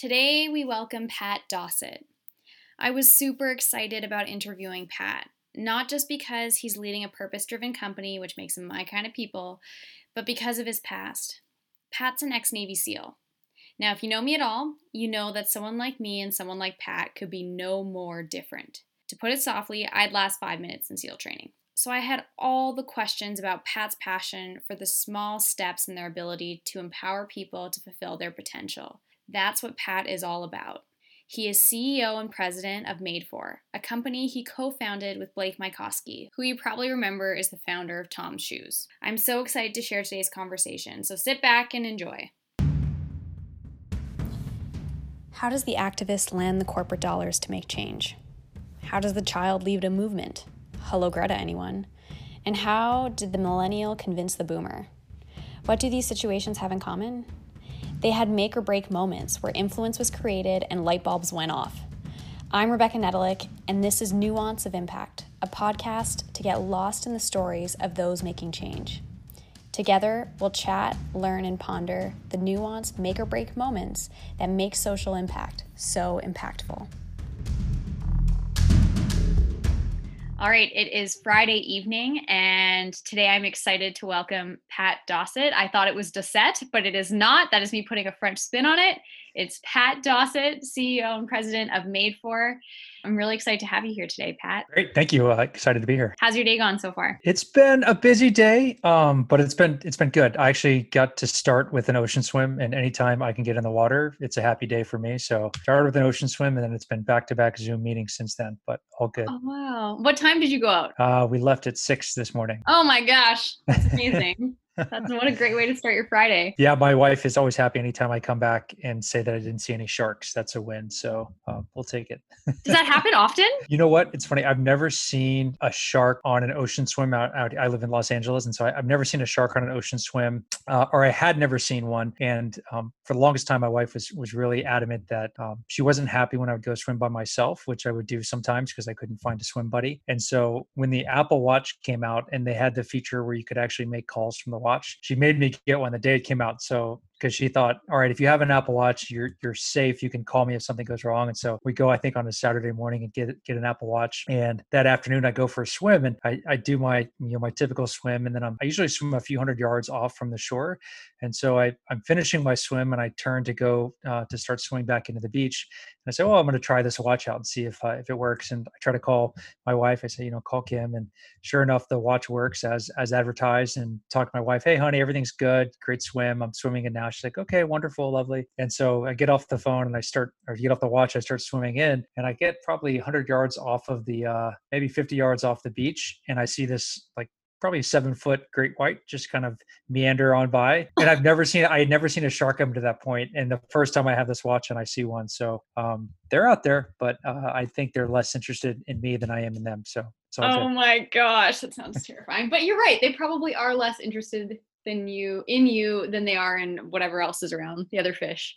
Today we welcome Pat Dossett. I was super excited about interviewing Pat, not just because he's leading a purpose driven company, which makes him my kind of people, but because of his past. Pat's an ex Navy SEAL. Now, if you know me at all, you know that someone like me and someone like Pat could be no more different. To put it softly, I'd last five minutes in SEAL training. So I had all the questions about Pat's passion for the small steps in their ability to empower people to fulfill their potential. That's what Pat is all about. He is CEO and president of Made For, a company he co founded with Blake Mycoskie, who you probably remember is the founder of Tom's Shoes. I'm so excited to share today's conversation, so sit back and enjoy. How does the activist land the corporate dollars to make change? How does the child lead a movement? Hello, Greta, anyone? And how did the millennial convince the boomer? What do these situations have in common? They had make or break moments where influence was created and light bulbs went off. I'm Rebecca Nedelik, and this is Nuance of Impact, a podcast to get lost in the stories of those making change. Together, we'll chat, learn, and ponder the nuanced make or break moments that make social impact so impactful. All right, it is Friday evening, and today I'm excited to welcome Pat Dossett. I thought it was Dossett, but it is not. That is me putting a French spin on it. It's Pat Dossett, CEO and president of Made For. I'm really excited to have you here today, Pat. Great, thank you. Uh, excited to be here. How's your day gone so far? It's been a busy day, um, but it's been it's been good. I actually got to start with an ocean swim, and anytime I can get in the water, it's a happy day for me. So started with an ocean swim, and then it's been back to back Zoom meetings since then. But all good. Oh wow! What time did you go out? Uh, we left at six this morning. Oh my gosh, that's amazing. That's what a great way to start your Friday. Yeah, my wife is always happy anytime I come back and say that I didn't see any sharks. That's a win. So uh, we'll take it. Does that happen often? You know what? It's funny. I've never seen a shark on an ocean swim out. out I live in Los Angeles, and so I, have never seen a shark on an ocean swim, uh, or I had never seen one. And um, for the longest time, my wife was was really adamant that um, she wasn't happy when I would go swim by myself, which I would do sometimes because I couldn't find a swim buddy. And so when the Apple Watch came out and they had the feature where you could actually make calls from the watch, she made me get one the day it came out. So because she thought, all right, if you have an Apple Watch, you're you're safe. You can call me if something goes wrong. And so we go, I think, on a Saturday morning and get get an Apple Watch. And that afternoon, I go for a swim and I, I do my you know my typical swim, and then I'm, I usually swim a few hundred yards off from the shore. And so I I'm finishing my swim and I turn to go uh, to start swimming back into the beach. I say, oh, I'm going to try this watch out and see if uh, if it works. And I try to call my wife. I say, you know, call Kim, and sure enough, the watch works as as advertised. And talk to my wife, hey, honey, everything's good, great swim. I'm swimming it now she's like, okay, wonderful, lovely. And so I get off the phone and I start, or get off the watch, I start swimming in, and I get probably 100 yards off of the, uh, maybe 50 yards off the beach, and I see this like probably seven foot great white just kind of meander on by and i've never seen i had never seen a shark come to that point and the first time i have this watch and i see one so um, they're out there but uh, i think they're less interested in me than i am in them so oh good. my gosh that sounds terrifying but you're right they probably are less interested than you in you than they are in whatever else is around the other fish.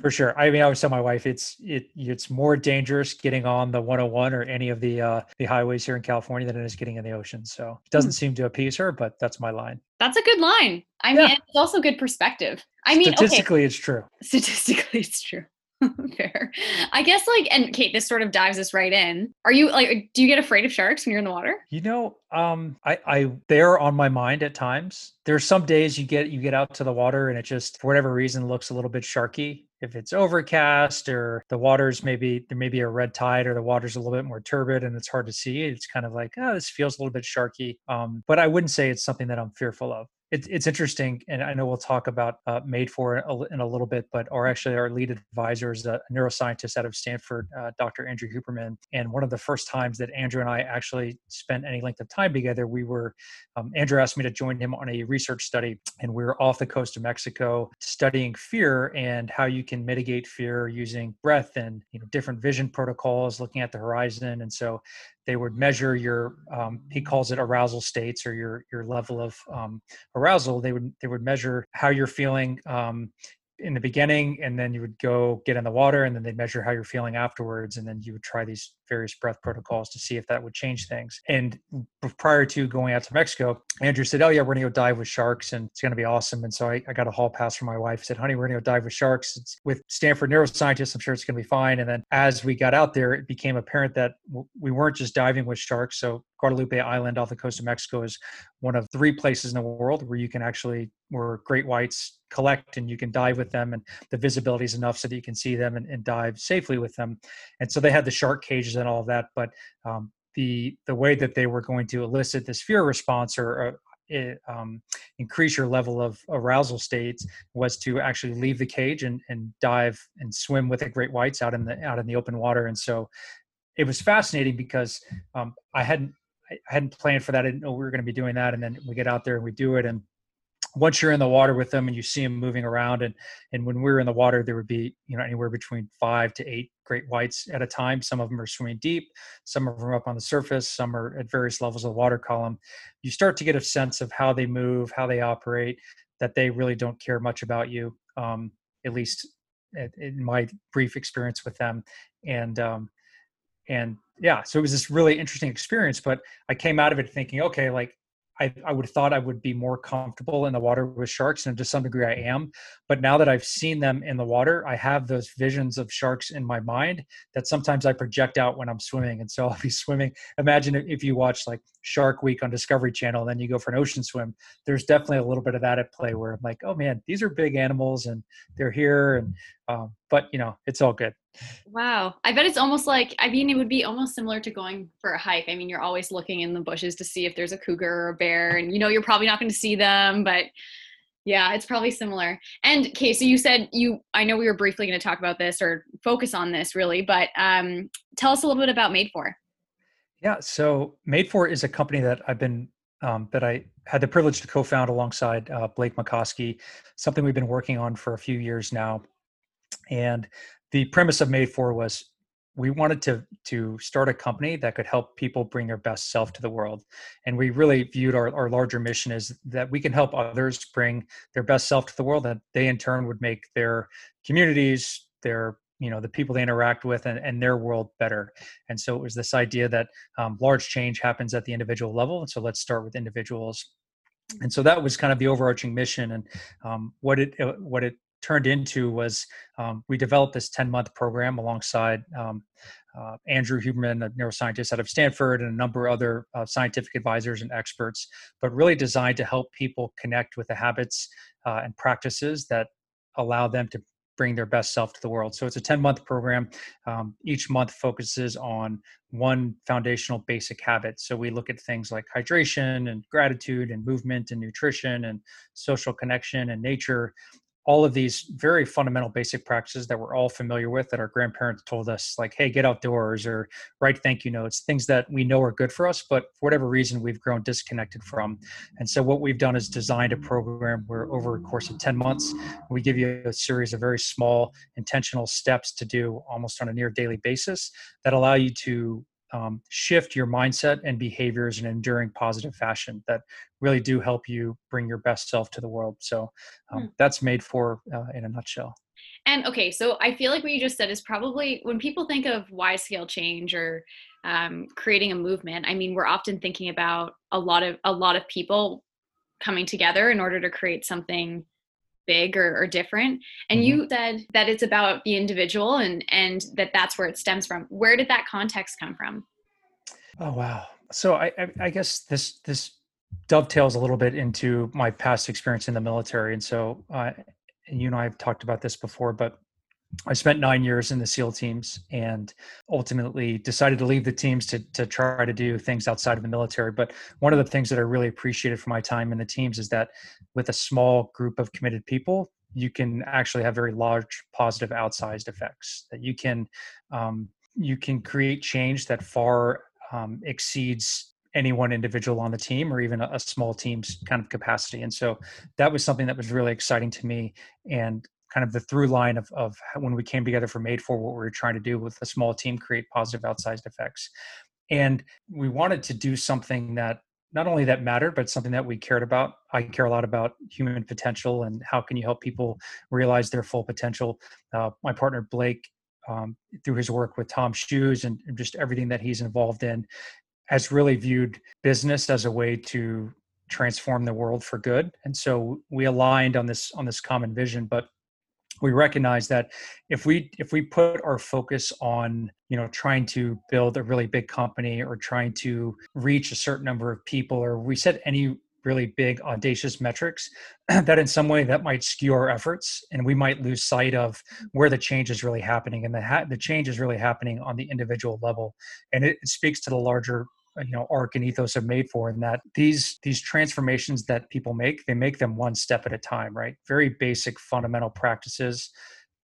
For sure. I mean, I always tell my wife it's it it's more dangerous getting on the 101 or any of the uh, the highways here in California than it is getting in the ocean. So it doesn't hmm. seem to appease her, but that's my line. That's a good line. I yeah. mean, it's also good perspective. I mean, statistically, okay. it's true. Statistically, it's true. Fair. I guess like and Kate, this sort of dives us right in. Are you like do you get afraid of sharks when you're in the water? You know, um I I they're on my mind at times. There's some days you get you get out to the water and it just for whatever reason looks a little bit sharky. If it's overcast or the water's maybe there may be a red tide or the water's a little bit more turbid and it's hard to see, it's kind of like, oh, this feels a little bit sharky. Um, but I wouldn't say it's something that I'm fearful of it's it's interesting, and I know we'll talk about uh, Made For in a little bit, but our actually our lead advisor is a neuroscientist out of Stanford, uh, Dr. Andrew Huberman. And one of the first times that Andrew and I actually spent any length of time together, we were um, Andrew asked me to join him on a research study, and we were off the coast of Mexico studying fear and how you can mitigate fear using breath and you know different vision protocols, looking at the horizon. And so they would measure your um, he calls it arousal states or your your level of um, arousal they would they would measure how you're feeling um, in the beginning and then you would go get in the water and then they'd measure how you're feeling afterwards and then you would try these various breath protocols to see if that would change things. And prior to going out to Mexico, Andrew said, "Oh yeah, we're gonna go dive with sharks, and it's gonna be awesome." And so I, I got a hall pass from my wife. Said, "Honey, we're gonna go dive with sharks. It's with Stanford neuroscientists. I'm sure it's gonna be fine." And then as we got out there, it became apparent that we weren't just diving with sharks. So Guadalupe Island off the coast of Mexico is one of three places in the world where you can actually where great whites collect and you can dive with them and the visibility is enough so that you can see them and, and dive safely with them and so they had the shark cages and all of that but um, the the way that they were going to elicit this fear response or uh, it, um, increase your level of arousal states was to actually leave the cage and, and dive and swim with the great whites out in the out in the open water and so it was fascinating because um, I hadn't I hadn't planned for that. I didn't know we were going to be doing that. And then we get out there and we do it. And once you're in the water with them and you see them moving around and and when we were in the water there would be you know anywhere between five to eight great whites at a time. Some of them are swimming deep some of them are up on the surface some are at various levels of the water column. You start to get a sense of how they move how they operate that they really don't care much about you um, at least in my brief experience with them. And um, and yeah so it was this really interesting experience but i came out of it thinking okay like I, I would have thought I would be more comfortable in the water with sharks, and to some degree I am. But now that I've seen them in the water, I have those visions of sharks in my mind that sometimes I project out when I'm swimming. And so I'll be swimming. Imagine if you watch like Shark Week on Discovery Channel, and then you go for an ocean swim. There's definitely a little bit of that at play where I'm like, oh man, these are big animals, and they're here, and um, but you know, it's all good. Wow. I bet it's almost like, I mean, it would be almost similar to going for a hike. I mean, you're always looking in the bushes to see if there's a cougar or a bear, and you know, you're probably not going to see them, but yeah, it's probably similar. And okay, so you said you, I know we were briefly going to talk about this or focus on this really, but um, tell us a little bit about Made For. Yeah. So Made For is a company that I've been um, that I had the privilege to co-found alongside uh, Blake Mycoskie, something we've been working on for a few years now. And the premise of Made For was we wanted to to start a company that could help people bring their best self to the world. And we really viewed our, our larger mission as that we can help others bring their best self to the world that they in turn would make their communities their you know the people they interact with and, and their world better. And so it was this idea that um, large change happens at the individual level. And so let's start with individuals. And so that was kind of the overarching mission and um, what it uh, what it turned into was um, we developed this 10 month program alongside um, uh, Andrew Huberman, a neuroscientist out of Stanford, and a number of other uh, scientific advisors and experts, but really designed to help people connect with the habits uh, and practices that allow them to bring their best self to the world. So it's a 10 month program. Um, each month focuses on one foundational basic habit. So we look at things like hydration and gratitude and movement and nutrition and social connection and nature all of these very fundamental basic practices that we're all familiar with that our grandparents told us like hey get outdoors or write thank you notes things that we know are good for us but for whatever reason we've grown disconnected from. And so what we've done is designed a program where over a course of 10 months we give you a series of very small intentional steps to do almost on a near daily basis that allow you to um, shift your mindset and behaviors in an enduring positive fashion that really do help you bring your best self to the world. So um, hmm. that's Made For uh, in a nutshell. And okay, so I feel like what you just said is probably when people think of wide scale change or um, creating a movement. I mean, we're often thinking about a lot of a lot of people coming together in order to create something big or, or different. And mm-hmm. you said that it's about the individual and and that that's where it stems from. Where did that context come from? Oh wow. So i i, I guess this this dovetails a little bit into my past experience in the military. And so uh, and you and i have talked about this before but I spent nine years in the SEAL teams and ultimately decided to leave the teams to, to try to do things outside of the military. But one of the things that I really appreciated for my time in the teams is that with a small group of committed people, you can actually have very large positive outsized effects that you can um, you can create change that far um, exceeds any one individual on the team or even a, a, small team's kind of capacity and so that was something that was really exciting to me and kind of the through line of, of when we came together for Made For what we were trying to do with a small team create positive outsized effects. And we wanted to do something that not only that mattered but something that we cared about. I care a lot about human potential and how can you help people realize their full potential. Uh, my partner blake um, through his work with Tom Shoes and just everything that he's involved in, has really viewed business as a way to transform the world for good. And so we aligned on this on this common vision, but we recognize that if we if we put our focus on you know trying to build a really big company or trying to reach a certain number of people or we set any really big audacious metrics that in some way that might skew our efforts and we might lose sight of where the change is really happening and the ha- the change is really happening on the individual level. And it, it speaks to the larger you know arc and ethos are made for and that these these transformations that people make they make them one step at a time right? Very basic fundamental practices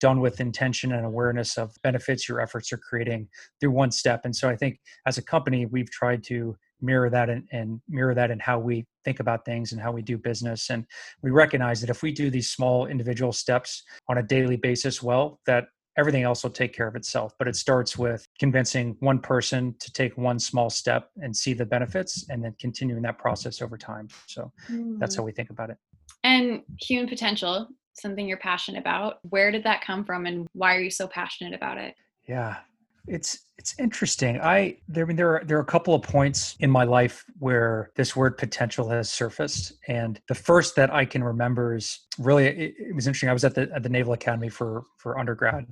done with intention and awareness of benefits your efforts are creating through one step. And so i think as a company we've tried to mirror that and, and mirror that in how we think about things and how we do business. And we recognize that if we do these small individual steps on a daily basis well that everything else will take care of itself. But it starts with convincing one person to take one small step and see the benefits and then continuing that process over time. So mm. that's how we think about it. And human potential, something you're passionate about. Where did that come from and why are you so passionate about it? Yeah. It's it's interesting. I there I mean, there are there are a couple of points in my life where this word potential has surfaced, and the first that I can remember is really it, it, was interesting. I was at the at the Naval Academy for for undergrad,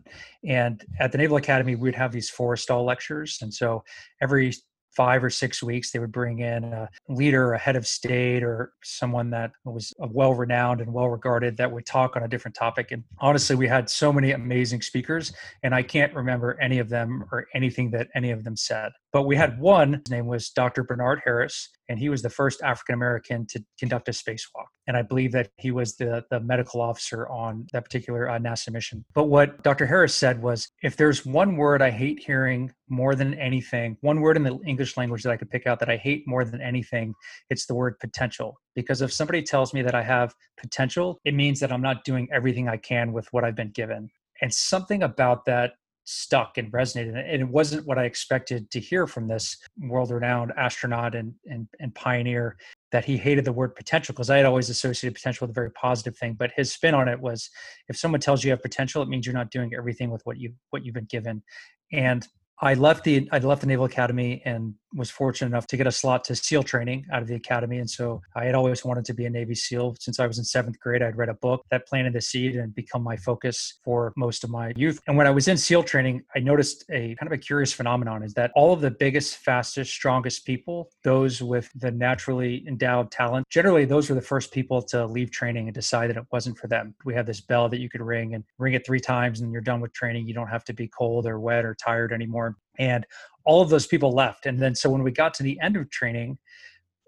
and at the Naval Academy we'd have these Forrestal lectures, and so every five or six weeks, they would bring in a leader, a head of state, or someone that was uh, well renowned and well regarded that would talk on a different topic. And honestly, we had so many amazing speakers, and I can't remember any of them or anything that any of them said. But we had one, his name was Dr. Bernard Harris, and he was the first African American to conduct a spacewalk. And I believe that he was the, the medical officer on that particular uh, NASA mission. But what Dr. Harris said was if there's one word I hate hearing more than anything, one word in the English language that I could pick out that I hate more than anything, it's the word potential. Because if somebody tells me that I have potential, it means that I'm not doing everything I can with what I've been given. And something about that stuck and resonated and it wasn't what i expected to hear from this world-renowned astronaut and, and, and pioneer that he hated the word potential because i had always associated potential with a very positive thing but his spin on it was if someone tells you you have potential it means you're not doing everything with what you what you've been given. And I left the I left the Naval Academy and was fortunate enough to get a slot to SEAL training out of the academy. And so I had always wanted to be a Navy SEAL since I was in seventh grade. I'd read a book that planted the seed and become my focus for most of my youth. And when I was in SEAL training, I noticed a kind of a curious phenomenon is that all of the biggest, fastest, strongest people, those with the naturally endowed talent, generally those were the first people to leave training and decide that it wasn't for them. We have this bell that you could ring and ring it three times and you're done with training. You don't have to be cold or wet or tired anymore. And all of those people left. And then so when we got to the end of training,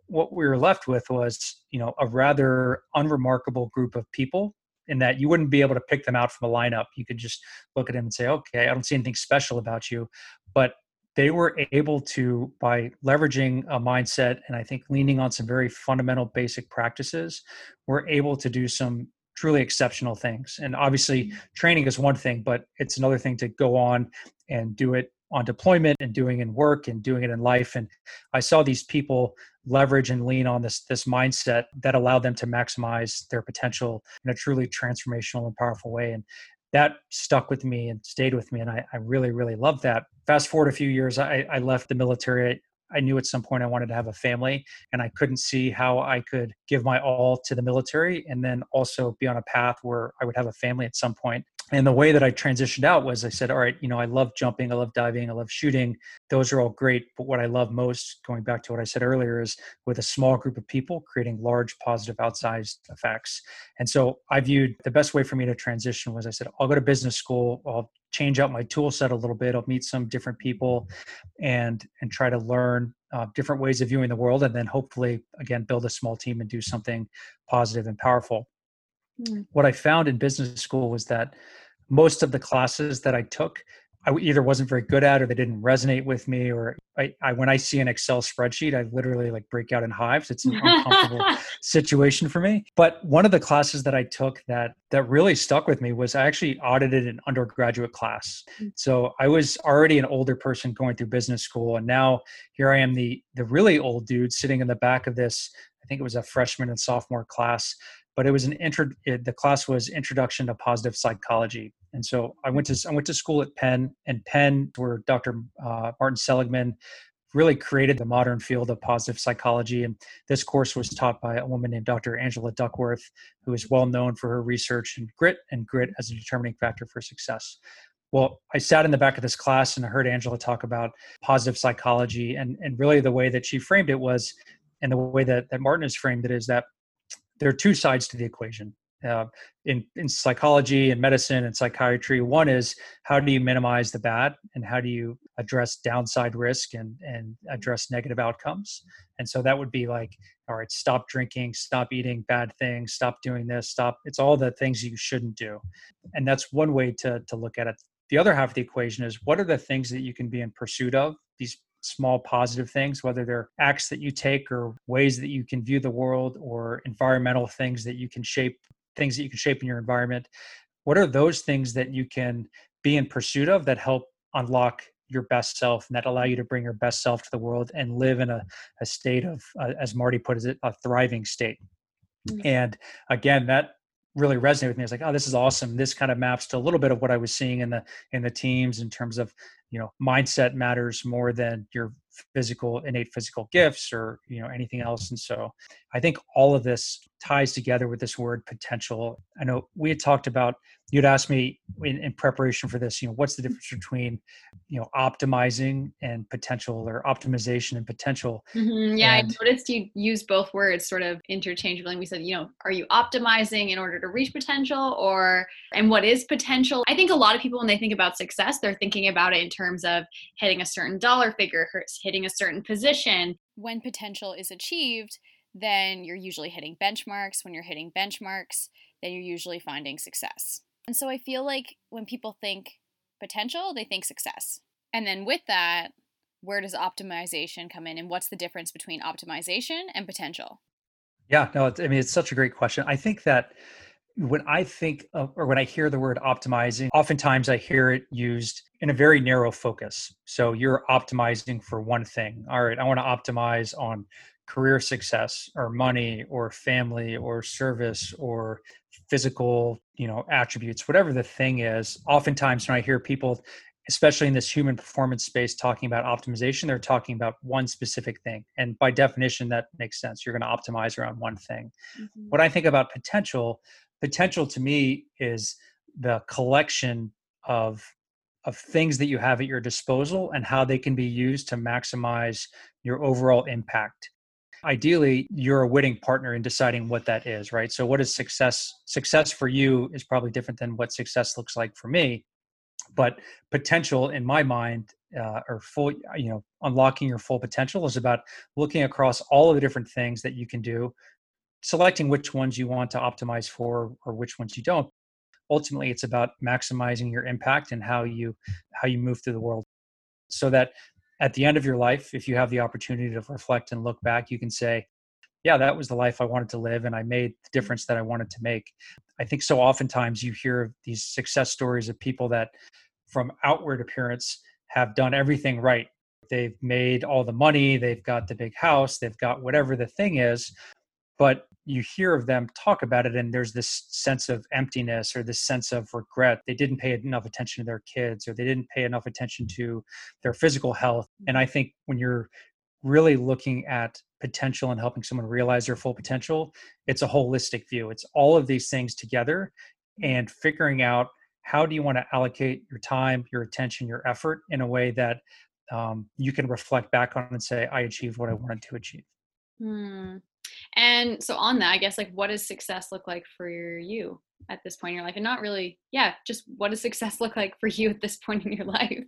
what we were left with was, you know, a rather unremarkable group of people in that you wouldn't be able to pick them out from a lineup. You could just look at them and say, okay, I don't see anything special about you. But they were able to, by leveraging a mindset and I think leaning on some very fundamental basic practices, were able to do some truly exceptional things. And obviously, mm-hmm. training is one thing, but it's another thing to go on and do it on deployment and doing in work and doing it in life. And i saw these people leverage and lean on this this mindset that allowed them to maximize their potential in a truly transformational and powerful way. And that stuck with me and stayed with me. And i, I really really loved that. Fast forward a few years i, I left the military. I knew at some point I wanted to have a family, and I couldn't see how I could give my all to the military and then also be on a path where I would have a family at some point and the way that I transitioned out was I said, all right, you know, I love jumping, I love diving, I love shooting. Those are all great. But what I love most, going back to what I said earlier, is with a small group of people creating large positive outsized effects. And so I viewed the best way for me to transition was I said, I'll go to business school, I'll change out my tool set a little bit, I'll meet some different people and and try to learn uh, different ways of viewing the world and then hopefully again build a small team and do something positive and powerful Mm. What I found in business school was that most of the classes that I took, I either wasn't very good at or they didn't resonate with me or I, I, when I see an Excel spreadsheet, I literally like break out in hives. It's an uncomfortable situation for me. But one of the classes that I took that that really stuck with me was I actually audited an undergraduate class. Mm. So I was already an older person going through business school and now here I am the the really old dude sitting in the back of this I think it was a freshman and sophomore class but it was an intro. It, the class was Introduction to Positive Psychology, and so I went to I went to school at Penn, and Penn, where Dr. Uh, Martin Seligman really created the modern field of positive psychology. And this course was taught by a woman named Dr. Angela Duckworth, who is well known for her research in grit and grit as a determining factor for success. Well, I sat in the back of this class and I heard Angela talk about positive psychology. And, and really, the way that she framed it was, and the way that, that Martin has framed it is that there are two sides to the equation. Uh, in, in psychology and medicine and psychiatry. One is how do you minimize the bad and how do you address downside risk and, and address negative outcomes? And so that would be like, all right, stop drinking, stop eating bad things, stop doing this, stop. It's all the things you shouldn't do. And that's one way to, to look at it. The other half of the equation is what are the things that you can be in pursuit of? These small positive things, whether they're acts that you take or ways that you can view the world or environmental things that you can shape things that you can shape in your environment what are those things that you can be in pursuit of that help unlock your best self and that allow you to bring your best self to the world and live in a, a state of uh, as marty put it a thriving state mm-hmm. and again that really resonated with me. I was like, oh, this is awesome. This kind of maps to a little bit of what I was seeing in the in the teams in terms of you know mindset matters more than your physical innate physical gifts or you know anything else and so i think all of this ties together with this word potential. I know we had talked about you'd asked me in, in preparation for this you know what's the difference between you know optimizing and potential or optimization and potential mm-hmm. yeah and, i noticed you use both words sort of interchangeably and we said you know are you optimizing in order to reach potential or and what is potential? I think a lot of people when they think about success they're thinking about it in terms of hitting a certain dollar figure hitting a certain position. When potential is achieved, then you're usually hitting benchmarks. When you're hitting benchmarks, then you're usually finding success. And so I feel like when people think potential, they think success. And then with that, where does optimization come in and what's the difference between optimization and potential? Yeah, no, I mean, it's such a great question. I think that when I think of, or when I hear the word optimizing, oftentimes I hear it used in a very narrow focus. So you're optimizing for one thing. All right, I want to optimize on career success or money or family or service or physical, you know, attributes, whatever the thing is. Oftentimes when I hear people especially in this human performance space talking about optimization they're talking about one specific thing and by definition that makes sense you're going to optimize around one thing mm-hmm. when i think about potential potential to me is the collection of of things that you have at your disposal and how they can be used to maximize your overall impact. Ideally you're a winning partner in deciding what that is right? So what is success success for you is probably different than what success looks like for me. But potential in my mind uh, or full you know unlocking your full potential is about looking across all of the different things that you can do selecting which ones you want to optimize for or which ones you don't. Ultimately it's about maximizing your impact and how you how you move through the world. So that at the end of your life if you have the opportunity to reflect and look back you can say yeah that was the life i wanted to live and i made the mm-hmm. difference that i wanted to make. I think so oftentimes you hear these success stories of people that from outward appearance have done everything right. They've made all the money they've got the big house they've got whatever the thing is but you hear of them talk about it and there's this sense of emptiness or this sense of regret. They didn't pay enough attention to their kids or they didn't pay enough attention to their physical health. And i think when you're really looking at potential and helping someone realize their full potential it's a holistic view. It's all of these things together and figuring out how do you want to allocate your time your attention your effort in a way that um, you can reflect back on and say i achieved what i wanted to achieve. Hmm. And so on that, I guess like what does success look like for you at this point in your life? And not really, yeah, just what does success look like for you at this point in your life?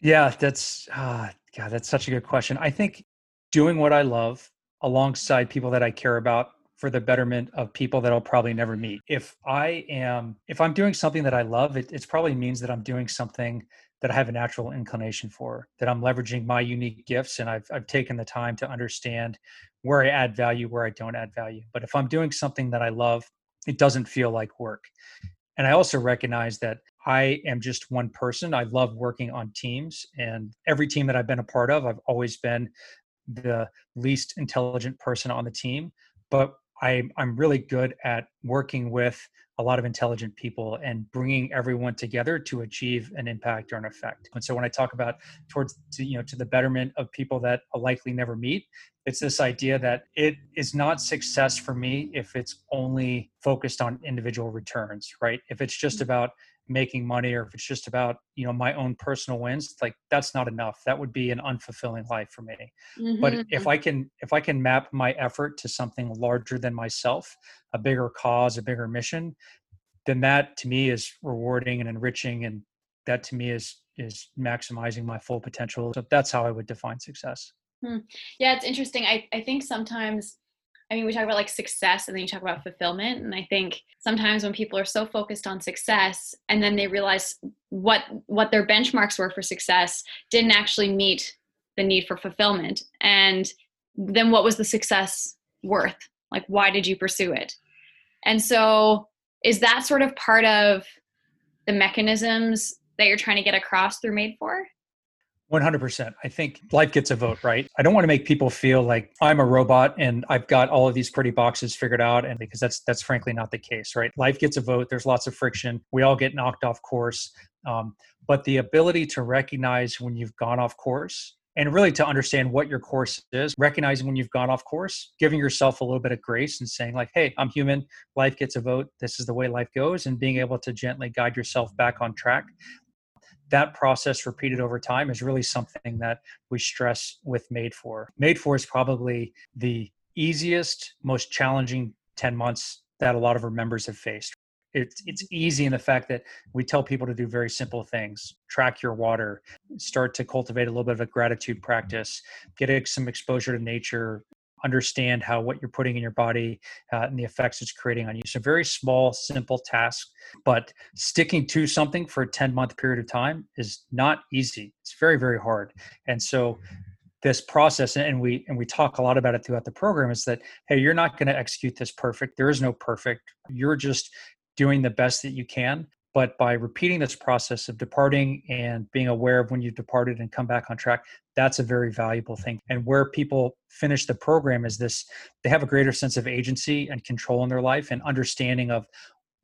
Yeah, that's uh, God, that's such a good question. I think doing what I love alongside people that I care about for the betterment of people that I'll probably never meet. If I am, if I'm doing something that I love, it, it probably means that I'm doing something that I have a natural inclination for, that I'm leveraging my unique gifts and I've, I've taken the time to understand where I add value, where I don't add value. But if I'm doing something that I love, it doesn't feel like work. And I also recognize that I am just one person. I love working on teams, and every team that I've been a part of, I've always been the least intelligent person on the team. But I, I'm really good at working with a lot of intelligent people and bringing everyone together to achieve an impact or an effect. And so when I talk about towards to, you know to the betterment of people that I'll likely never meet, it's this idea that it is not success for me if it's only focused on individual returns, right? If it's just mm-hmm. about making money or if it's just about you know my own personal wins like that's not enough that would be an unfulfilling life for me mm-hmm. but if mm-hmm. i can if i can map my effort to something larger than myself a bigger cause a bigger mission then that to me is rewarding and enriching and that to me is is maximizing my full potential so that's how i would define success hmm. yeah it's interesting I, I think sometimes I mean, we talk about like success and then you talk about fulfillment. And I think sometimes when people are so focused on success and then they realize what what their benchmarks were for success didn't actually meet the need for fulfillment. And then what was the success worth? Like why did you pursue it? And so is that sort of part of the mechanisms that you're trying to get across through Made For? 100%. I think life gets a vote, right? I don't want to make people feel like I'm a robot and I've got all of these pretty boxes figured out and because that's that's frankly not the case, right? Life gets a vote. There's lots of friction. We all get knocked off course. Um, but the ability to recognize when you've gone off course and really to understand what your course is, recognizing when you've gone off course, giving yourself a little bit of grace and saying like, "Hey, I'm human. Life gets a vote. This is the way life goes," and being able to gently guide yourself back on track that process repeated over time is really something that we stress with Made For. Made For is probably the easiest, most challenging 10 months that a lot of our members have faced. It's, it's easy in the fact that we tell people to do very simple things track your water start to cultivate a little bit of a gratitude practice get some exposure to nature understand how what you're putting in your body uh, and the effects it's creating on you. So very small, simple task, but sticking to something for a 10 month period of time is not easy. It's very, very hard. And so this process and we and we talk a lot about it throughout the program is that hey you're not going to execute this perfect there is no perfect you're just doing the best that you can but by repeating this process of departing and being aware of when you've departed and come back on track, that's a very valuable thing. And where people finish the program is this they have a greater sense of agency and control in their life and understanding of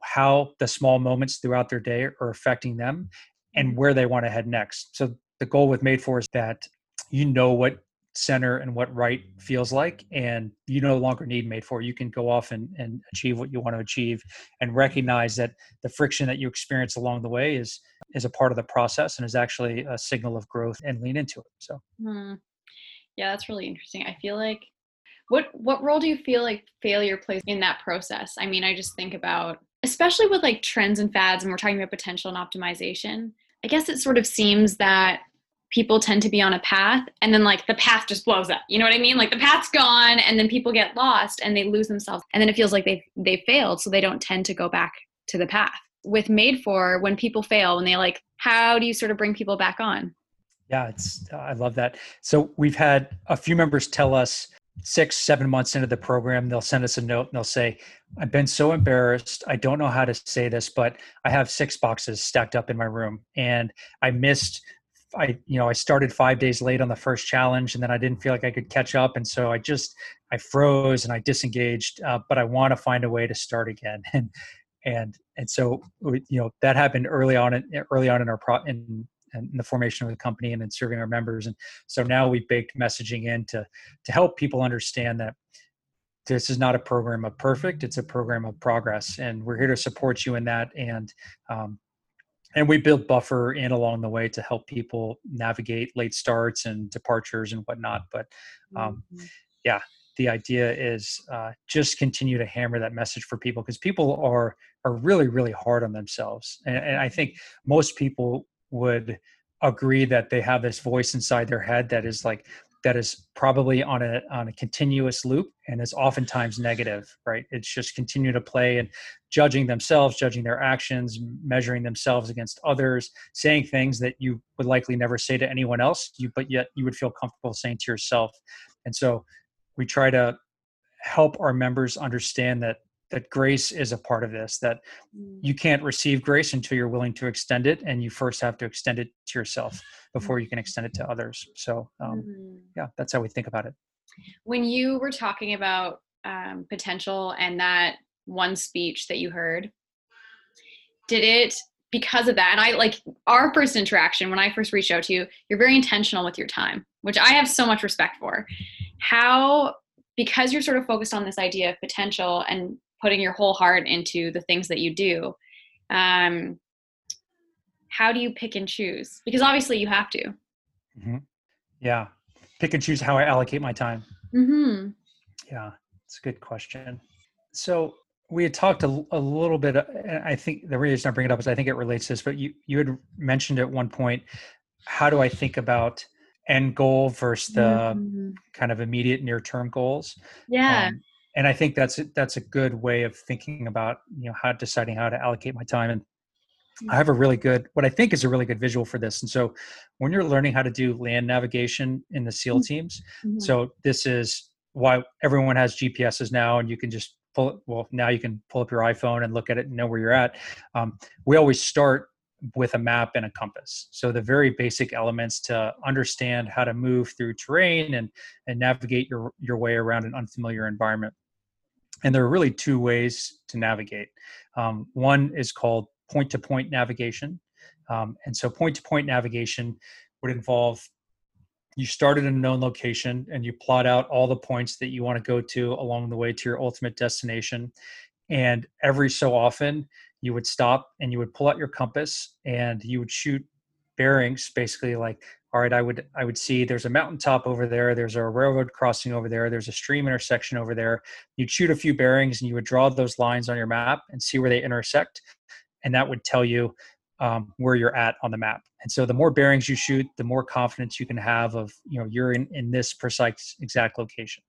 how the small moments throughout their day are affecting them and mm-hmm. where they want to head next. So the goal with Made For is that you know what center and what right feels like and you no longer need made for. You can go off and, and achieve what you want to achieve and recognize that the friction that you experience along the way is is a part of the process and is actually a signal of growth and lean into it so. Hmm. yeah that's really interesting. I feel like what what role do you feel like failure plays in that process? I mean i just think about especially with like trends and fads and we're talking about potential and optimization i guess it sort of seems that people tend to be on a path and then like the path just blows up. You know what i mean? Like the path's gone and then people get lost and they lose themselves. And then it feels like they they failed so they don't tend to go back to the path. With made for when people fail when they like how do you sort of bring people back on? Yeah it's uh, i love that. So we've had a few members tell us six seven months into the program they'll send us a note and they'll say i've been so embarrassed. I don't know how to say this but i have six boxes stacked up in my room and i missed I you know I started five days late on the first challenge, and then I didn't feel like I could catch up, and so I just I froze and I disengaged. Uh, but I want to find a way to start again, and and and so you know that happened early on in, early on in our pro in, in the formation of the company and in serving our members, and so now we baked messaging in to to help people understand that this is not a program of perfect it's a program of progress and we're here to support you in that and um, and we build buffer in along the way to help people navigate late starts and departures and whatnot but um, mm-hmm. yeah the idea is uh, just continue to hammer that message for people because people are are really really hard on themselves and, and i think most people would agree that they have this voice inside their head that is like that is probably on a on a continuous loop and is oftentimes negative right? It's just continue to play and judging themselves judging their actions measuring themselves against others saying things that you would likely never say to anyone else you but yet you would feel comfortable saying to yourself. And so we try to help our members understand that that grace is a part of this that mm. you can't receive grace until you're willing to extend it and you first have to extend it to yourself before you can extend it to others so um, mm-hmm. yeah that's how we think about it when you were talking about um, potential and that one speech that you heard, did it because of that? And I like our first interaction when I first reached out to you, you're very intentional with your time, which I have so much respect for. How, because you're sort of focused on this idea of potential and putting your whole heart into the things that you do, um, how do you pick and choose? Because obviously you have to. Mm-hmm. Yeah. Pick and choose how I allocate my time. Mm-hmm. Yeah, it's a good question. So we had talked a, a little bit. Uh, and I think the reason I bring it up is I think it relates to this. But you you had mentioned at one point, how do I think about end goal versus the mm-hmm. kind of immediate near term goals? Yeah. Um, and I think that's that's a good way of thinking about you know how deciding how to allocate my time. And I have a really good what I think is a really good visual for this. And so when you're learning how to do land navigation in the SEAL mm-hmm. teams, mm-hmm. so this is why everyone has GPSs now, and you can just pull it. well now you can pull up your iphone and look at it and know where you're at um, we always start with a map and a compass so the very basic elements to understand how to move through terrain and and navigate your your way around an unfamiliar environment and there are really two ways to navigate. Um, one is called point to point navigation. Um, and so point to point navigation would involve you start at a known location and you plot out all the points that you want to go to along the way to your ultimate destination. And every so often you would stop and you would pull out your compass and you would shoot bearings basically like all right i would i would see there's a mountaintop over there there's a railroad crossing over there there's a stream intersection over there you'd shoot a few bearings and you would draw those lines on your map and see where they intersect and that would tell you um, where you're at on the map. And so the more bearings you shoot, the more confidence you can have of, you know, you're in, in this precise exact location.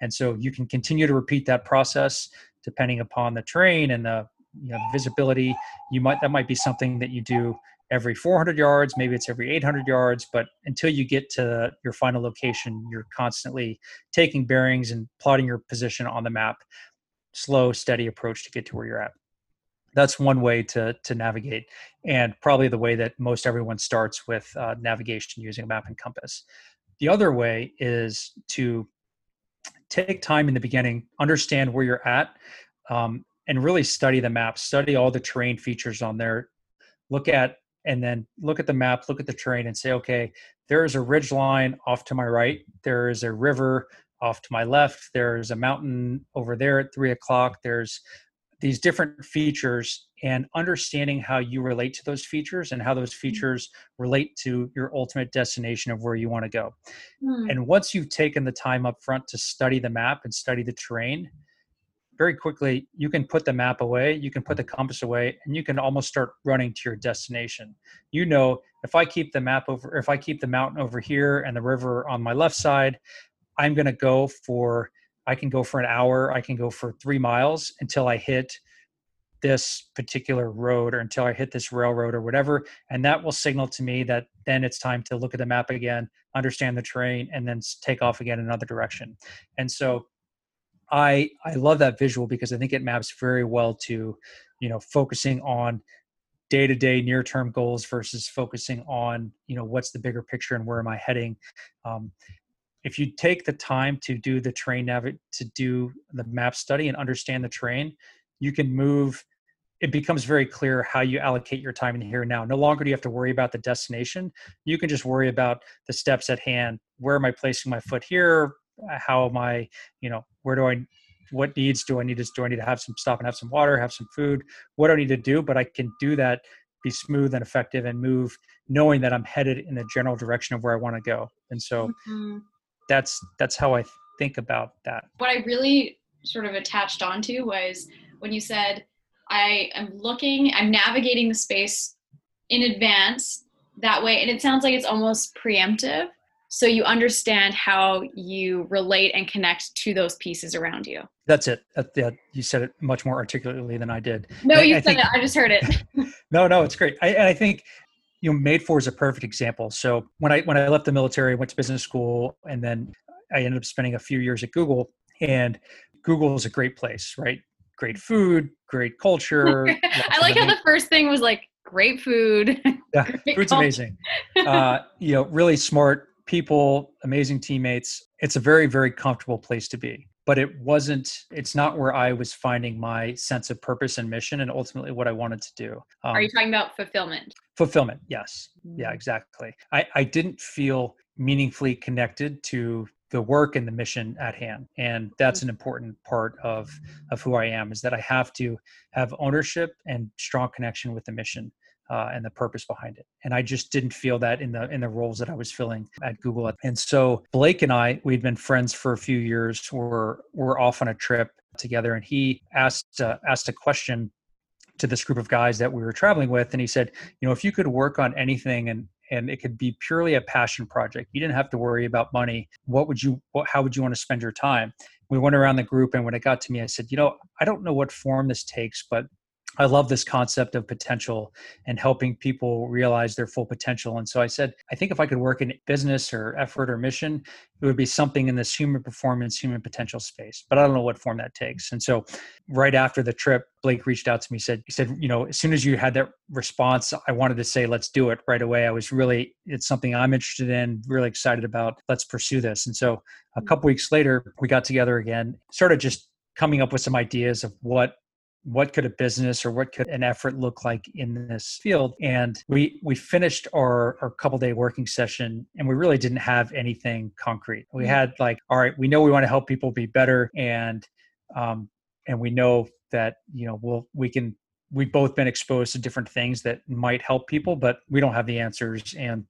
And so you can continue to repeat that process depending upon the terrain and the, you know, the visibility. You might, that might be something that you do every 400 yards, maybe it's every 800 yards, but until you get to your final location, you're constantly taking bearings and plotting your position on the map. Slow, steady approach to get to where you're at that's one way to to navigate and probably the way that most everyone starts with uh, navigation using a map and compass the other way is to take time in the beginning understand where you're at um, and really study the map study all the terrain features on there look at and then look at the map look at the terrain and say okay there's a ridge line off to my right there is a river off to my left there's a mountain over there at three o'clock there's these different features and understanding how you relate to those features and how those mm. features relate to your ultimate destination of where you want to go. Mm. And once you've taken the time up front to study the map and study the terrain, very quickly you can put the map away, you can put the compass away, and you can almost start running to your destination. You know, if I keep the map over, if I keep the mountain over here and the river on my left side, I'm going to go for I can go for an hour, I can go for three miles until I hit this particular road or until I hit this railroad or whatever. And that will signal to me that then it's time to look at the map again, understand the terrain, and then take off again in another direction. And so I I love that visual because I think it maps very well to, you know, focusing on day-to-day near-term goals versus focusing on you know what's the bigger picture and where am i heading. Um, if you take the time to do the train nav to do the map study and understand the train you can move it becomes very clear how you allocate your time in here and now. No longer do you have to worry about the destination. You can just worry about the steps at hand. Where am i placing my foot here? How am i you know where do i what needs do i need to do i need to have some stop and have some water have some food what do i need to do but i can do that be smooth and effective and move knowing that i'm headed in the general direction of where i want to go and so mm-hmm that's that's how I think about that. What I really sort of attached onto was when you said I am looking, I'm navigating the space in advance that way, and it sounds like it's almost preemptive. So you understand how you relate and connect to those pieces around you. That's it. That, yeah, you said it much more articulately than I did. No, you I, said think, it. I just heard it. no, no, it's great. I, and I think you know made for is a perfect example so when i when i left the military went to business school and then i ended up spending a few years at google and google is a great place right great food great culture i like how the first thing was like great food yeah food's culture. amazing uh, you know really smart people amazing teammates it's a very very comfortable place to be. But it wasn't it's not where i was finding my sense of purpose and mission and ultimately what i wanted to do. Um, are you talking about fulfillment? fulfillment yes. Yeah mm. exactly. I i didn't feel meaningfully connected to the work and the mission at hand. And that's an important part of of who i am is that i have to have ownership and strong connection with the mission uh, and the purpose behind it. And I just didn't feel that in the in the roles that I was filling at Google. And so Blake and I, we'd been friends for a few years. We're we're off on a trip together, and he asked uh, asked a question to this group of guys that we were traveling with, and he said, you know, if you could work on anything and and it could be purely a passion project. You didn't have to worry about money. What would you what, how would you want to spend your time? We went around the group and when it got to me I said, "You know, I don't know what form this takes, but I love this concept of potential and helping people realize their full potential. And so I said, I think if I could work in business or effort or mission, it would be something in this human performance, human potential space. But I don't know what form that takes. And so right after the trip, Blake reached out to me, said, he said, you know, as soon as you had that response, I wanted to say, let's do it right away. I was really, it's something I'm interested in, really excited about. Let's pursue this. And so a couple weeks later, we got together again, started just coming up with some ideas of what what could a business or what could an effort look like in this field and we we finished our our couple day working session and we really didn't have anything concrete we mm. had like all right we know we want to help people be better and um and we know that you know we'll we can we've both been exposed to different things that might help people but we don't have the answers and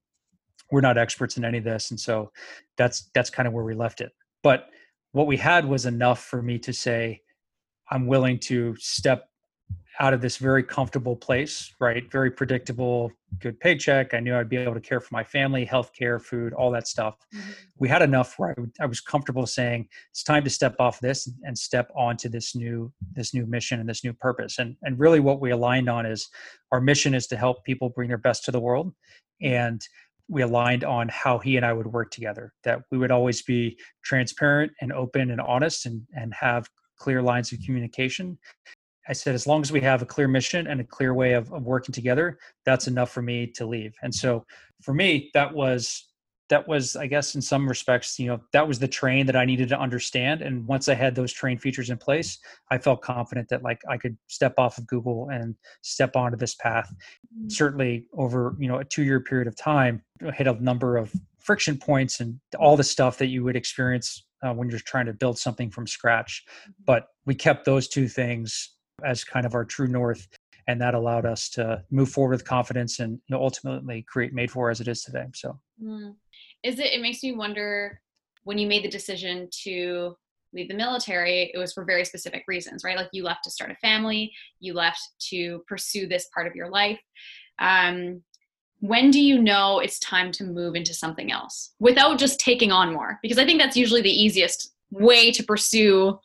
we're not experts in any of this and so that's that's kind of where we left it but what we had was enough for me to say I'm willing to step out of this very comfortable place, right? Very predictable, good paycheck. I knew I'd be able to care for my family, health care, food, all that stuff. Mm-hmm. We had enough where I, I, was comfortable saying it's time to step off this and step onto this new this new mission and this new purpose. And and really, what we aligned on is our mission is to help people bring their best to the world, and we aligned on how he and I would work together. That we would always be transparent and open and honest, and and have clear lines of communication. I said, as long as we have a clear mission and a clear way of, of working together, that's enough for me to leave. And so for me, that was that was i guess in some respects you know that was the terrain that i needed to understand and once i had those terrain features in place i felt confident that like i could step off of google and step onto this path mm-hmm. certainly over you know a two year period of time hit a number of friction points and all the stuff that you would experience uh, when you're trying to build something from scratch. Mm-hmm. But we kept those two things as kind of our true north, and that allowed us to move forward with confidence and you know, ultimately create Made For as it is today. So, mm. is it? It makes me wonder when you made the decision to leave the military it was for very specific reasons right like you left to start a family you left to pursue this part of your life um, when do you know it's time to move into something else? Without just taking on more. Because i think that's usually the easiest way to pursue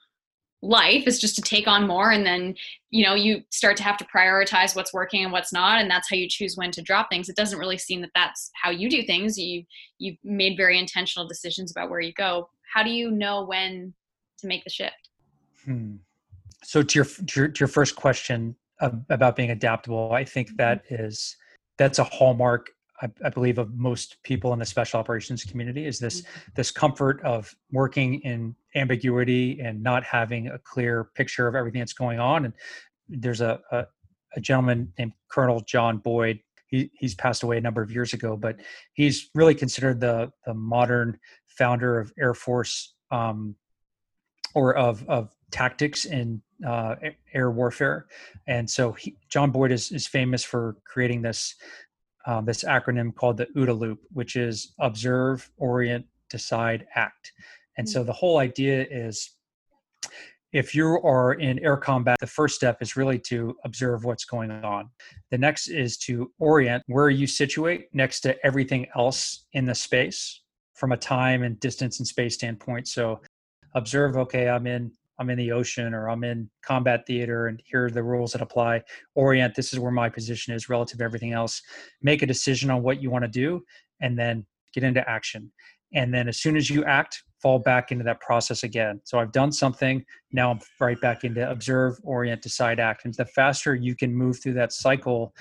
life is just to take on more and then you know you start to have to prioritize what's working and what's not and that's how you choose when to drop things. It doesn't really seem that that's how you do things. You you've made very intentional decisions about where you go. How do you know when to make the shift? Hmm. so to your, to your to your first question about being adaptable i think that mm-hmm. is that's a hallmark I, I, believe of most people in the special operations community is this mm-hmm. this comfort of working in ambiguity and not having a clear picture of everything that's going on and there's a, a, a gentleman named colonel john boyd he, he's passed away a number of years ago but he's really considered the the modern founder of air force um, or of of tactics in uh, air warfare. And so he, John Boyd is, is famous for creating this um, this acronym called the OODA loop, which is observe, orient, decide, act. And so the whole idea is if you are in air combat, the first step is really to observe what's going on. The next is to orient where you situate next to everything else in the space from a time and distance and space standpoint. So observe, okay, I'm in I'm in the ocean or I'm in combat theater and here are the rules that apply. Orient, this is where my position is relative to everything else. Make a decision on what you want to do and then get into action. And then as soon as you act, fall back into that process again. So I've done something, now I'm right back into observe, orient, decide, act. And the faster you can move through that cycle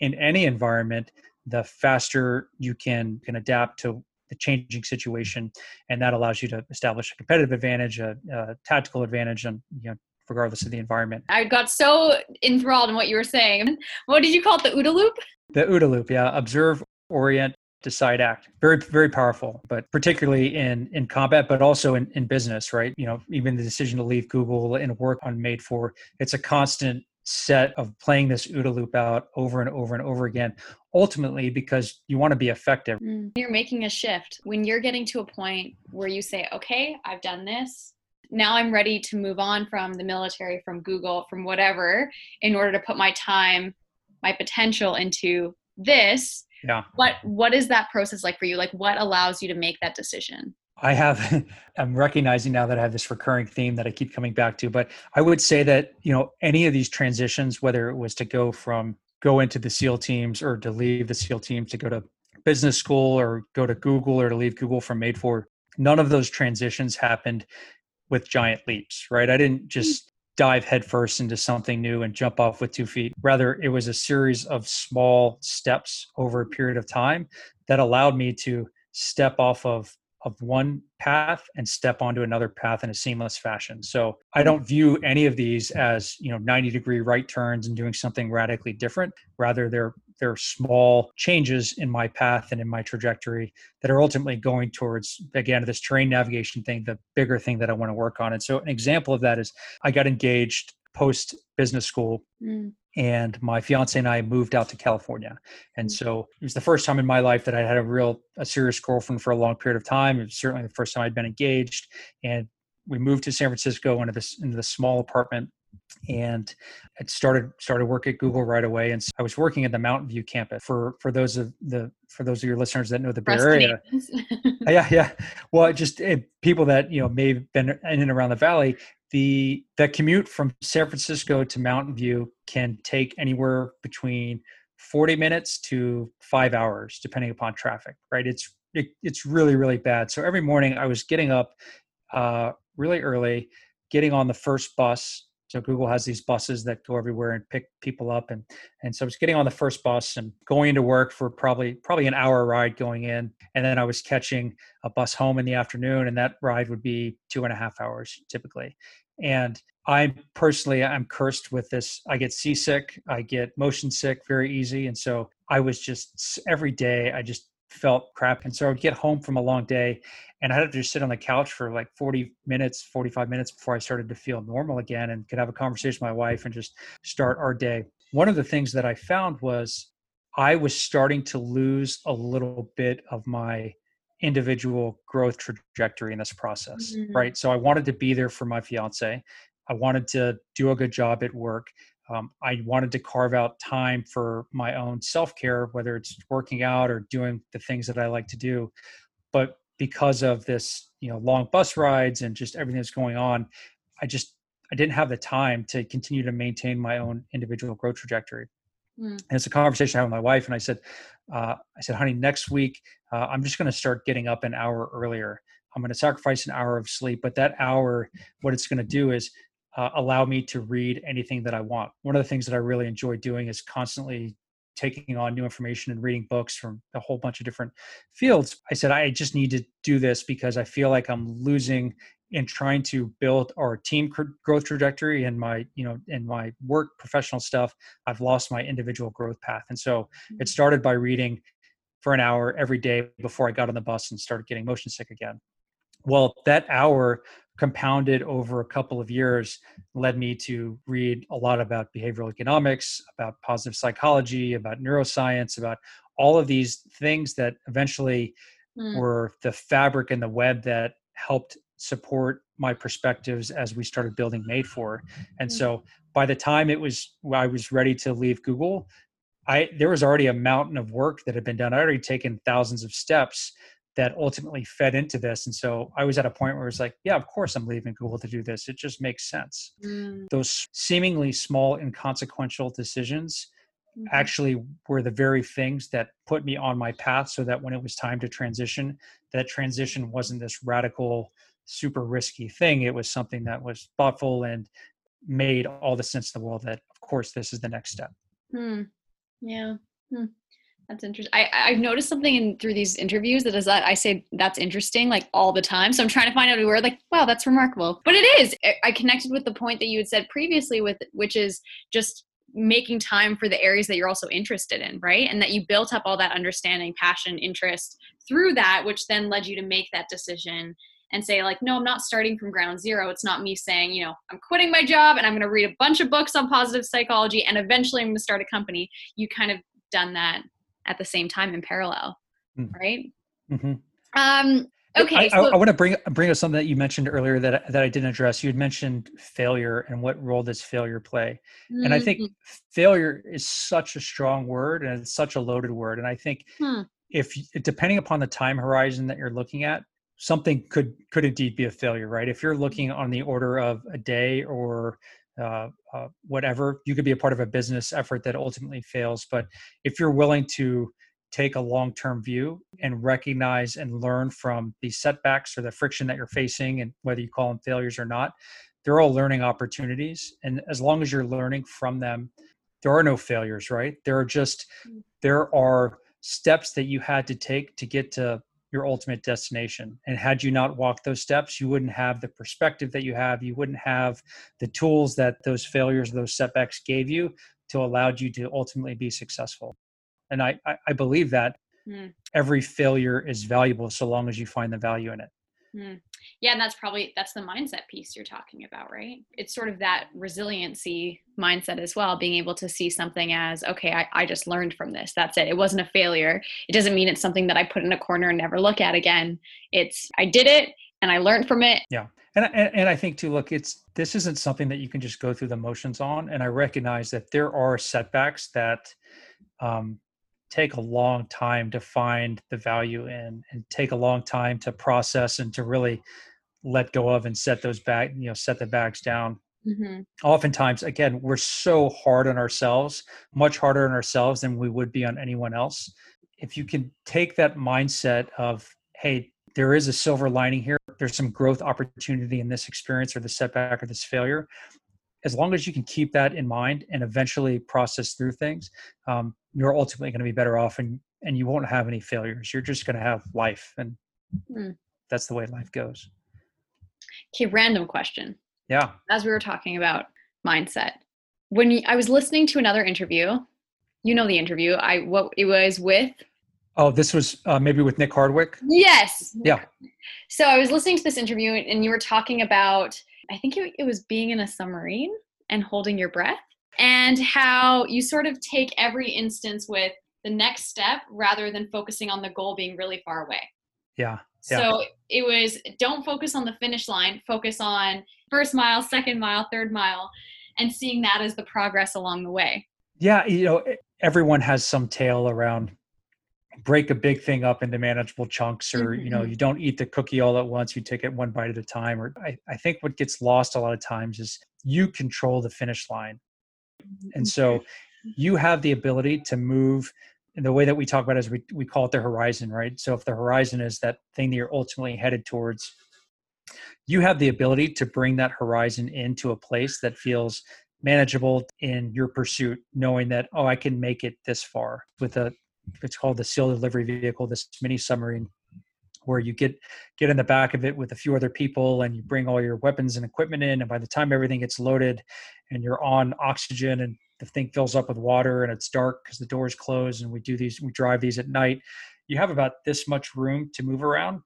in any environment, the faster you can can adapt to the changing situation, and that allows you to establish a competitive advantage, a, a tactical advantage, and you know regardless of the environment. I got so enthralled in what you were saying. What did you call it? The OODA loop? The OODA loop, yeah. Observe, orient, decide, act. Very, very powerful, but particularly in in combat, but also in, in business, right? You know, even the decision to leave Google and work on Made for, it's a constant set of playing this OODA loop out over and over and over again, ultimately because you want to be effective. Mm. You're making a shift. When you're getting to a point where you say, okay, I've done this, now I'm ready to move on from the military, from Google, from whatever, in order to put my time, my potential into this. Yeah. What what is that process like for you? Like what allows you to make that decision? I have I'm recognizing now that I have this recurring theme that I keep coming back to, but I would say that, you know, any of these transitions whether it was to go from go into the SEAL teams or to leave the SEAL teams to go to business school or go to Google or to leave Google from Made for, none of those transitions happened with giant leaps, right? I didn't mm. just dive headfirst into something new and jump off with two feet. Rather, it was a series of small steps over a period of time that allowed me to step off of of one path and step onto another path in a seamless fashion. So I don't view any of these as, you know, 90 degree right turns and doing something radically different. Rather, they're they're small changes in my path and in my trajectory that are ultimately going towards again this terrain navigation thing the bigger thing that i want to work on and so an example of that is i got engaged post business school mm. And my fiance and i moved out to california and mm. so it was the first time in my life that i had a real a serious girlfriend for a long period of time it was certainly the first time i'd been engaged and we moved to san francisco into this into this small apartment and I started started work at Google right away. And so I was working at the Mountain View campus. For for those of the for those of your listeners that know the Bay Area, yeah, yeah. Well, just people that you know may have been in and around the valley. The the commute from San Francisco to Mountain View can take anywhere between 40 minutes to five hours, depending upon traffic. Right? It's it, it's really really bad. So every morning I was getting up uh, really early, getting on the first bus so Google has these buses that go everywhere and pick people up, and and so I was getting on the first bus and going into work for probably probably an hour ride going in, and then I was catching a bus home in the afternoon, and that ride would be two and a half hours typically. And I personally, I'm cursed with this. I get seasick, I get motion sick very easy, and so I was just every day I just felt crap. And so I would get home from a long day and I had to just sit on the couch for like 40 minutes, 45 minutes before I started to feel normal again and could have a conversation with my wife and just start our day. One of the things that I found was I was starting to lose a little bit of my individual growth trajectory in this process, mm-hmm. right? So I wanted to be there for my fiance. I wanted to do a good job at work. Um, I wanted to carve out time for my own self care, whether it's working out or doing the things that I like to do. But because of this, you know, long bus rides and just everything that's going on, I just I didn't have the time to continue to maintain my own individual growth trajectory. Mm. And it's a conversation I had with my wife, and I said, uh, I said, honey, next week uh, I'm just going to start getting up an hour earlier. I'm going to sacrifice an hour of sleep, but that hour, what it's going to do is uh, allow me to read anything that I want. One of the things that I really enjoy doing is constantly taking on new information and reading books from a whole bunch of different fields. I said, I just need to do this because I feel like I'm losing in trying to build our team growth trajectory and my, you know, in my work professional stuff. I've lost my individual growth path. And so it mm-hmm. started by reading for an hour every day before I got on the bus and started getting motion sick again. Well, that hour compounded over a couple of years led me to read a lot about behavioral economics, about positive psychology, about neuroscience, about all of these things that eventually mm. were the fabric and the web that helped support my perspectives as we started building made for and mm. so by the time it was i was ready to leave google i there was already a mountain of work that had been done i already taken thousands of steps that ultimately fed into this. And so I was at a point where it was like, yeah, of course I'm leaving Google to do this. It just makes sense. Mm. Those seemingly small, inconsequential decisions mm-hmm. actually were the very things that put me on my path so that when it was time to transition, that transition wasn't this radical, super risky thing. It was something that was thoughtful and made all the sense in the world that, of course, this is the next step. Hmm. Yeah. Hmm. That's interesting. I, I've noticed something in through these interviews that is that I say that's interesting like all the time. So I'm trying to find out word like, wow, that's remarkable. But it is. I connected with the point that you had said previously with which is just making time for the areas that you're also interested in, right? And that you built up all that understanding, passion, interest through that, which then led you to make that decision and say like no i'm not starting from ground zero it's not me saying you know i'm quitting my job and i'm going to read a bunch of books on positive psychology and eventually i'm going to start a company you kind of done that at the same time in parallel, mm. right? Mm-hmm. Um, okay. I, so- I, I, want to bring bring up something that you mentioned earlier that that I didn't address. You had mentioned failure and what role does failure play, mm-hmm. and I think mm-hmm. failure is such a strong word and it's such a loaded word. And I think hmm. if depending upon the time horizon that you're looking at, something could could indeed be a failure, right? If you're looking on the order of a day or uh, uh, whatever you could be a part of a business effort that ultimately fails but if you're willing to take a long-term view and recognize and learn from the setbacks or the friction that you're facing and whether you call them failures or not they're all learning opportunities and as long as you're learning from them there are no failures right there are just mm. there are steps that you had to take to get to your ultimate destination. And had you not walked those steps, you wouldn't have the perspective that you have. You wouldn't have the tools that those failures, those setbacks gave you to allowed you to ultimately be successful. And I, I, I believe that mm. every failure is valuable so long as you find the value in it. Mm. Yeah, and that's probably that's the mindset piece you're talking about, right? It's sort of that resiliency mindset as well, being able to see something as, okay, I, I just learned from this. That's it. It wasn't a failure. It doesn't mean it's something that I put in a corner and never look at again. It's I did it and I learned from it. Yeah. And, and, and I think too, look, it's this isn't something that you can just go through the motions on. And I recognize that there are setbacks that um, take a long time to find the value in and take a long time to process and to really let go of and set those back you know set the bags down. Mm-hmm. oftentimes again we're so hard on ourselves much harder on ourselves than we would be on anyone else. If you can take that mindset of hey there is a silver lining here. There's some growth opportunity in this experience or the setback or this failure as long as you can keep that in mind and eventually process through things, um, you're ultimately going to be better off and, and you won't have any failures. You're just going to have life. And mm. that's the way life goes. Okay, random question. Yeah. As we were talking about mindset, when you, I was listening to another interview, you know the interview. I what it was with. Oh, this was uh, maybe with Nick Hardwick. Yes. Yeah. So I was listening to this interview, and you were talking about I think it, it was being in a submarine and holding your breath, and how you sort of take every instance with the next step rather than focusing on the goal being really far away. Yeah. yeah. So it was don't focus on the finish line, focus on first mile, second mile, third mile, and seeing that as the progress along the way. Yeah, you know, everyone has some tale around break a big thing up into manageable chunks or mm-hmm. you know mm-hmm. you don't eat the cookie all at once you take it one bite at a time or I, I think what gets lost a lot of times is you control the finish line and so mm-hmm. you have the ability to move in the way that we talk about is we, we call it the horizon right so if the horizon is that thing that you're ultimately headed towards you have the ability to bring that horizon into a place that feels manageable in your pursuit knowing that oh i can make it this far with a it's called the SEAL delivery vehicle, this mini submarine, where you get get in the back of it with a few other people and you bring all your weapons and equipment in. And by the time everything gets loaded and you're on oxygen and the thing fills up with water and it's dark because the doors close and we do these, we drive these at night, you have about this much room to move around.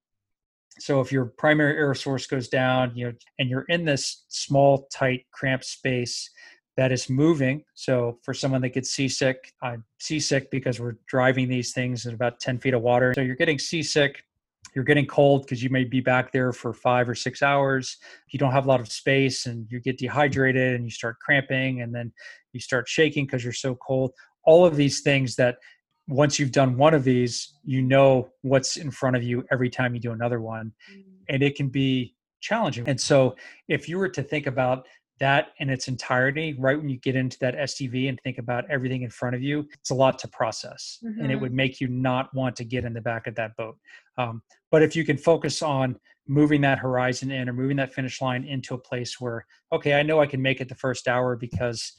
So if your primary air source goes down, you know, and you're in this small, tight, cramped space, that is moving. So for someone that gets seasick, I'm seasick because we're driving these things at about 10 feet of water. So you're getting seasick. You're getting cold because you may be back there for five or six hours. You don't have a lot of space and you get dehydrated and you start cramping and then you start shaking because you're so cold. All of these things that once you've done one of these, you know what's in front of you every time you do another one. Mm. And it can be challenging. And so if you were to think about that in its entirety right when you get into that SDV and think about everything in front of you, it's a lot to process mm-hmm. and it mm-hmm. would make you not want to get in the back of that boat. Um, but if you can focus on moving that horizon in or moving that finish line into a place where, okay, I know I can make it the first hour because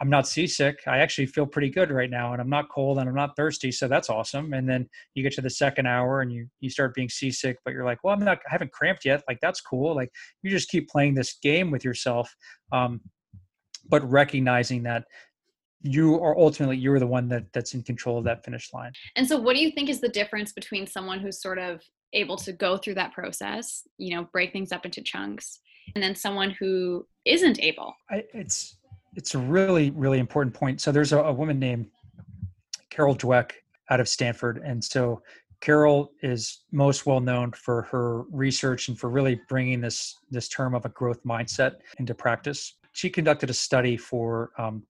I'm not seasick. I actually feel pretty good right now and I'm not cold and I'm not thirsty. So that's awesome. And then you get to the second hour and you, you start being seasick, but you're like, well, I'm not, I haven't cramped yet. Like that's cool. Like you just keep playing this game with yourself. Um, but recognizing that you are ultimately you're the one that that's in control of that finish line and so what do you think is the difference between someone who's sort of able to go through that process you know break things up into chunks and then someone who isn't able I, it's it's a really really important point. So there's a, a woman named carol dweck out of stanford. And so carol is most well known for her research and for really bringing this this term of a growth mindset into practice. She conducted a study for um,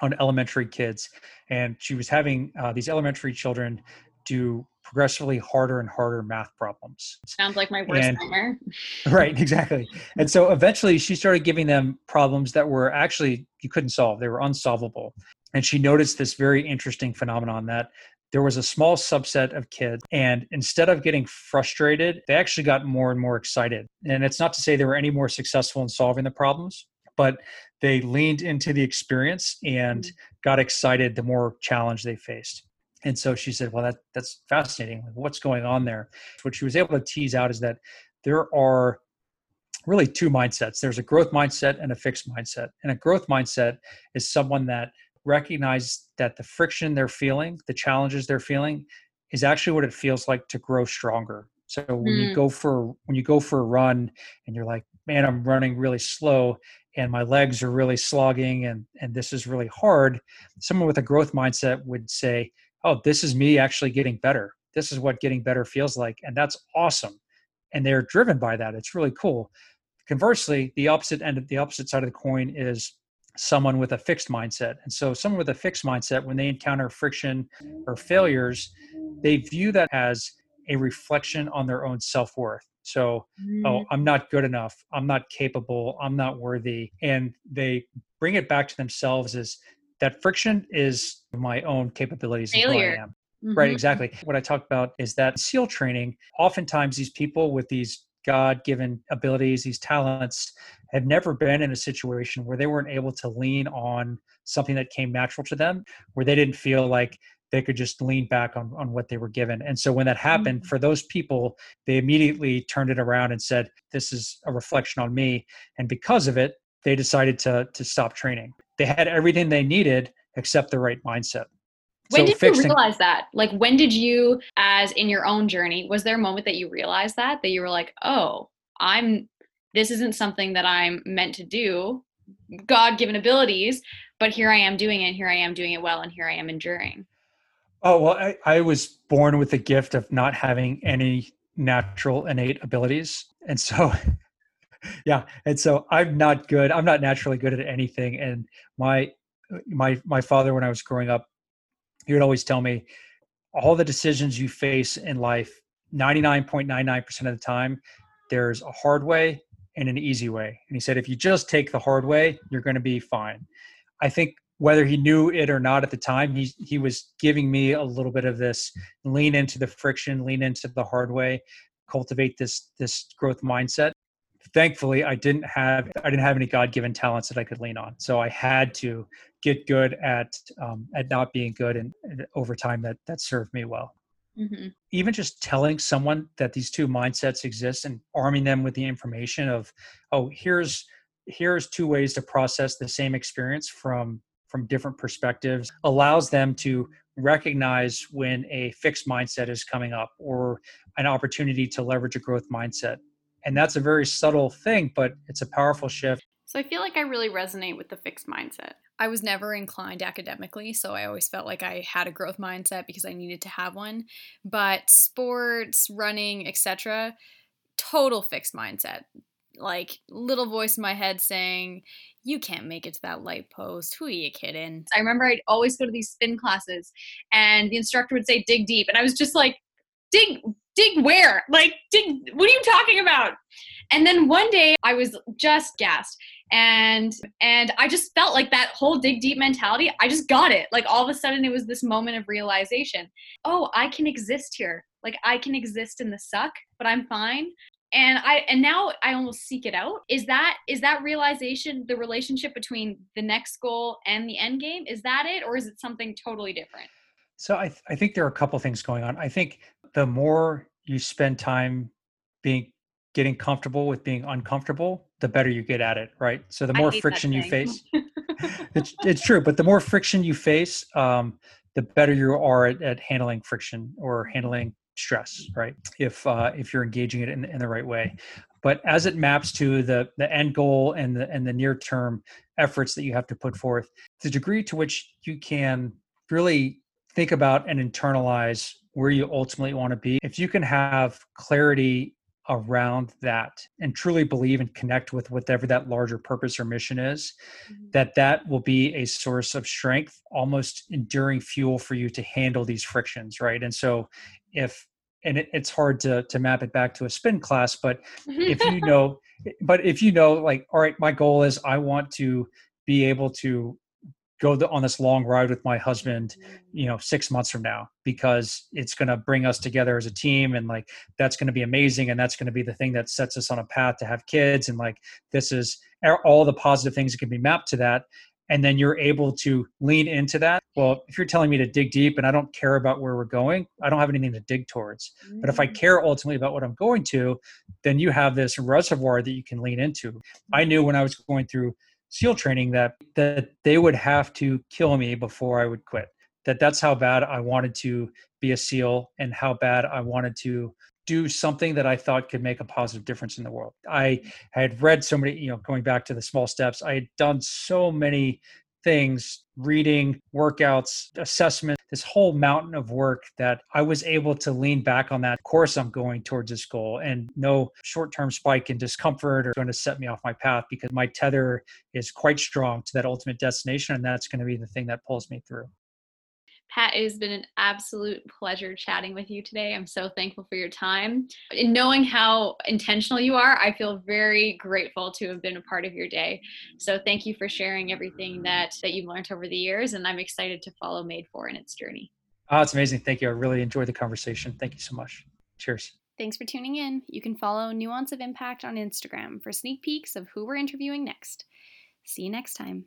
on elementary kids, and she was having uh, these elementary children do progressively harder and harder math problems. Sounds like my worst and, nightmare. Right, exactly. And so eventually she started giving them problems that were actually you couldn't solve. They were unsolvable. And she noticed this very interesting phenomenon that there was a small subset of kids and instead of getting frustrated, they actually got more and more excited. And it's not to say they were any more successful in solving the problems, but they leaned into the experience and mm-hmm. got excited the more challenge they faced. And so she said, Well, that, that's fascinating. What's going on there? What she was able to tease out is that there are really two mindsets there's a growth mindset and a fixed mindset. And a growth mindset is someone that recognizes that the friction they're feeling, the challenges they're feeling, is actually what it feels like to grow stronger. So when mm. you go for when you go for a run and you're like, man, I'm running really slow, and my legs are really slogging and and this is really hard someone with a growth mindset would say oh this is me actually getting better this is what getting better feels like and that's awesome and they're driven by that it's really cool conversely the opposite end of the opposite side of the coin is someone with a fixed mindset and so someone with a fixed mindset when they encounter friction or failures they view that as a reflection on their own self-worth so, oh, mm. oh, I'm not good enough. I'm not capable. I'm not worthy. And they bring it back to themselves as that friction is my own capabilities Failure. I am. Mm-hmm. Right, exactly. What I talked about is that SEAL training, oftentimes these people with these God given abilities, these talents, have never been in a situation where they weren't able to lean on something that came natural to them, where they didn't feel like they could just lean back on, on what they were given. And so when that happened, mm-hmm. for those people, they immediately turned it around and said, This is a reflection on me. And because of it, they decided to to stop training. They had everything they needed except the right mindset. When so did you realize that? Like when did you as in your own journey, was there a moment that you realized that that you were like, "Oh, I'm this isn't something that I'm meant to do, God-given abilities, but here I am doing it, here I am doing it well and here I am enduring." Oh well, I, I was born with the gift of not having any natural innate abilities, and so yeah, and so I'm not good. I'm not naturally good at anything. And my my my father, when I was growing up, he would always tell me, all the decisions you face in life, 99.99% of the time, there's a hard way and an easy way. And he said, if you just take the hard way, you're going to be fine. I think whether he knew it or not at the time, he he was giving me a little bit of this lean into the friction, lean into the hard way, cultivate this this growth mindset. Thankfully, I didn't have I didn't have any God given talents that I could lean on, so I had to get good at um, at not being good, and, and, over time that that served me well. Mm-hmm. Even just telling someone that these two mindsets exist and arming them with the information of, oh, here's here's two ways to process the same experience from from different perspectives allows them to recognize when a fixed mindset is coming up or an opportunity to leverage a growth mindset. And that's a very subtle thing, but it's a powerful shift. So I feel like I really resonate with the fixed mindset. I was never inclined academically, so I always felt like I had a growth mindset because I needed to have one. But sports, running, etc., total fixed mindset like little voice in my head saying, "You can't make it to that light post. Who are you kidding?" I remember I'd always go to these spin classes, and the instructor would say, "Dig deep," and I was just like, "Dig, dig where? Like, dig? What are you talking about?" And then one day I was just gassed, and and I just felt like that whole dig deep mentality. I just got it. Like all of a sudden, it was this moment of realization. Oh, I can exist here. Like I can exist in the suck, but I'm fine and i and now i almost seek it out is that is that realization the relationship between the next goal and the end game is that it or is it something totally different so i, th- I think there are a couple things going on i think the more you spend time being getting comfortable with being uncomfortable the better you get at it right? So the more friction you face it's, it's true but the more friction you face um, the better you are at, at handling friction or handling stress right? If uh, if you're engaging it in, in the right way. But as it maps to the the end goal and the and the near term efforts that you have to put forth the degree to which you can really think about and internalize where you ultimately want to be if you can have clarity around that and truly believe and connect with whatever that larger purpose or mission is mm-hmm. that that will be a source of strength almost enduring fuel for you to handle these frictions right and so if and it, it's hard to to map it back to a spin class but if you know but if you know like all right my goal is i want to be able to go the, on this long ride with my husband you know six months from now because it's going to bring us together as a team and like that's going to be amazing and that's going to be the thing that sets us on a path to have kids and like this is all the positive things that can be mapped to that and then you're able to lean into that well if you're telling me to dig deep and i don't care about where we're going i don't have anything to dig towards mm-hmm. but if i mm. care ultimately about what i'm going to then you have this reservoir that you can lean into i knew when i was going through SEAL training that that they would have to kill me before I would quit. That that's how bad I wanted to be a SEAL and how bad I wanted to do something that I thought could make a positive difference in the world. I had read so many, you know, going back to the small steps, I had done so many things reading workouts assessment this whole mountain of work that i was able to lean back on that course i'm going towards this goal. And no short-term spike in discomfort or going to set me off my path because my tether is quite strong to that ultimate destination and that's going to be the thing that pulls me through Pat, it has been an absolute pleasure chatting with you today. I'm so thankful for your time. And knowing how intentional you are, I feel very grateful to have been a part of your day. So thank you for sharing everything that that you've learned over the years, and I'm excited to follow Made for in its journey. Oh, it's amazing. Thank you. I really enjoyed the conversation. Thank you so much. Cheers. Thanks for tuning in. You can follow Nuance of Impact on Instagram for sneak peeks of who we're interviewing next. See you next time.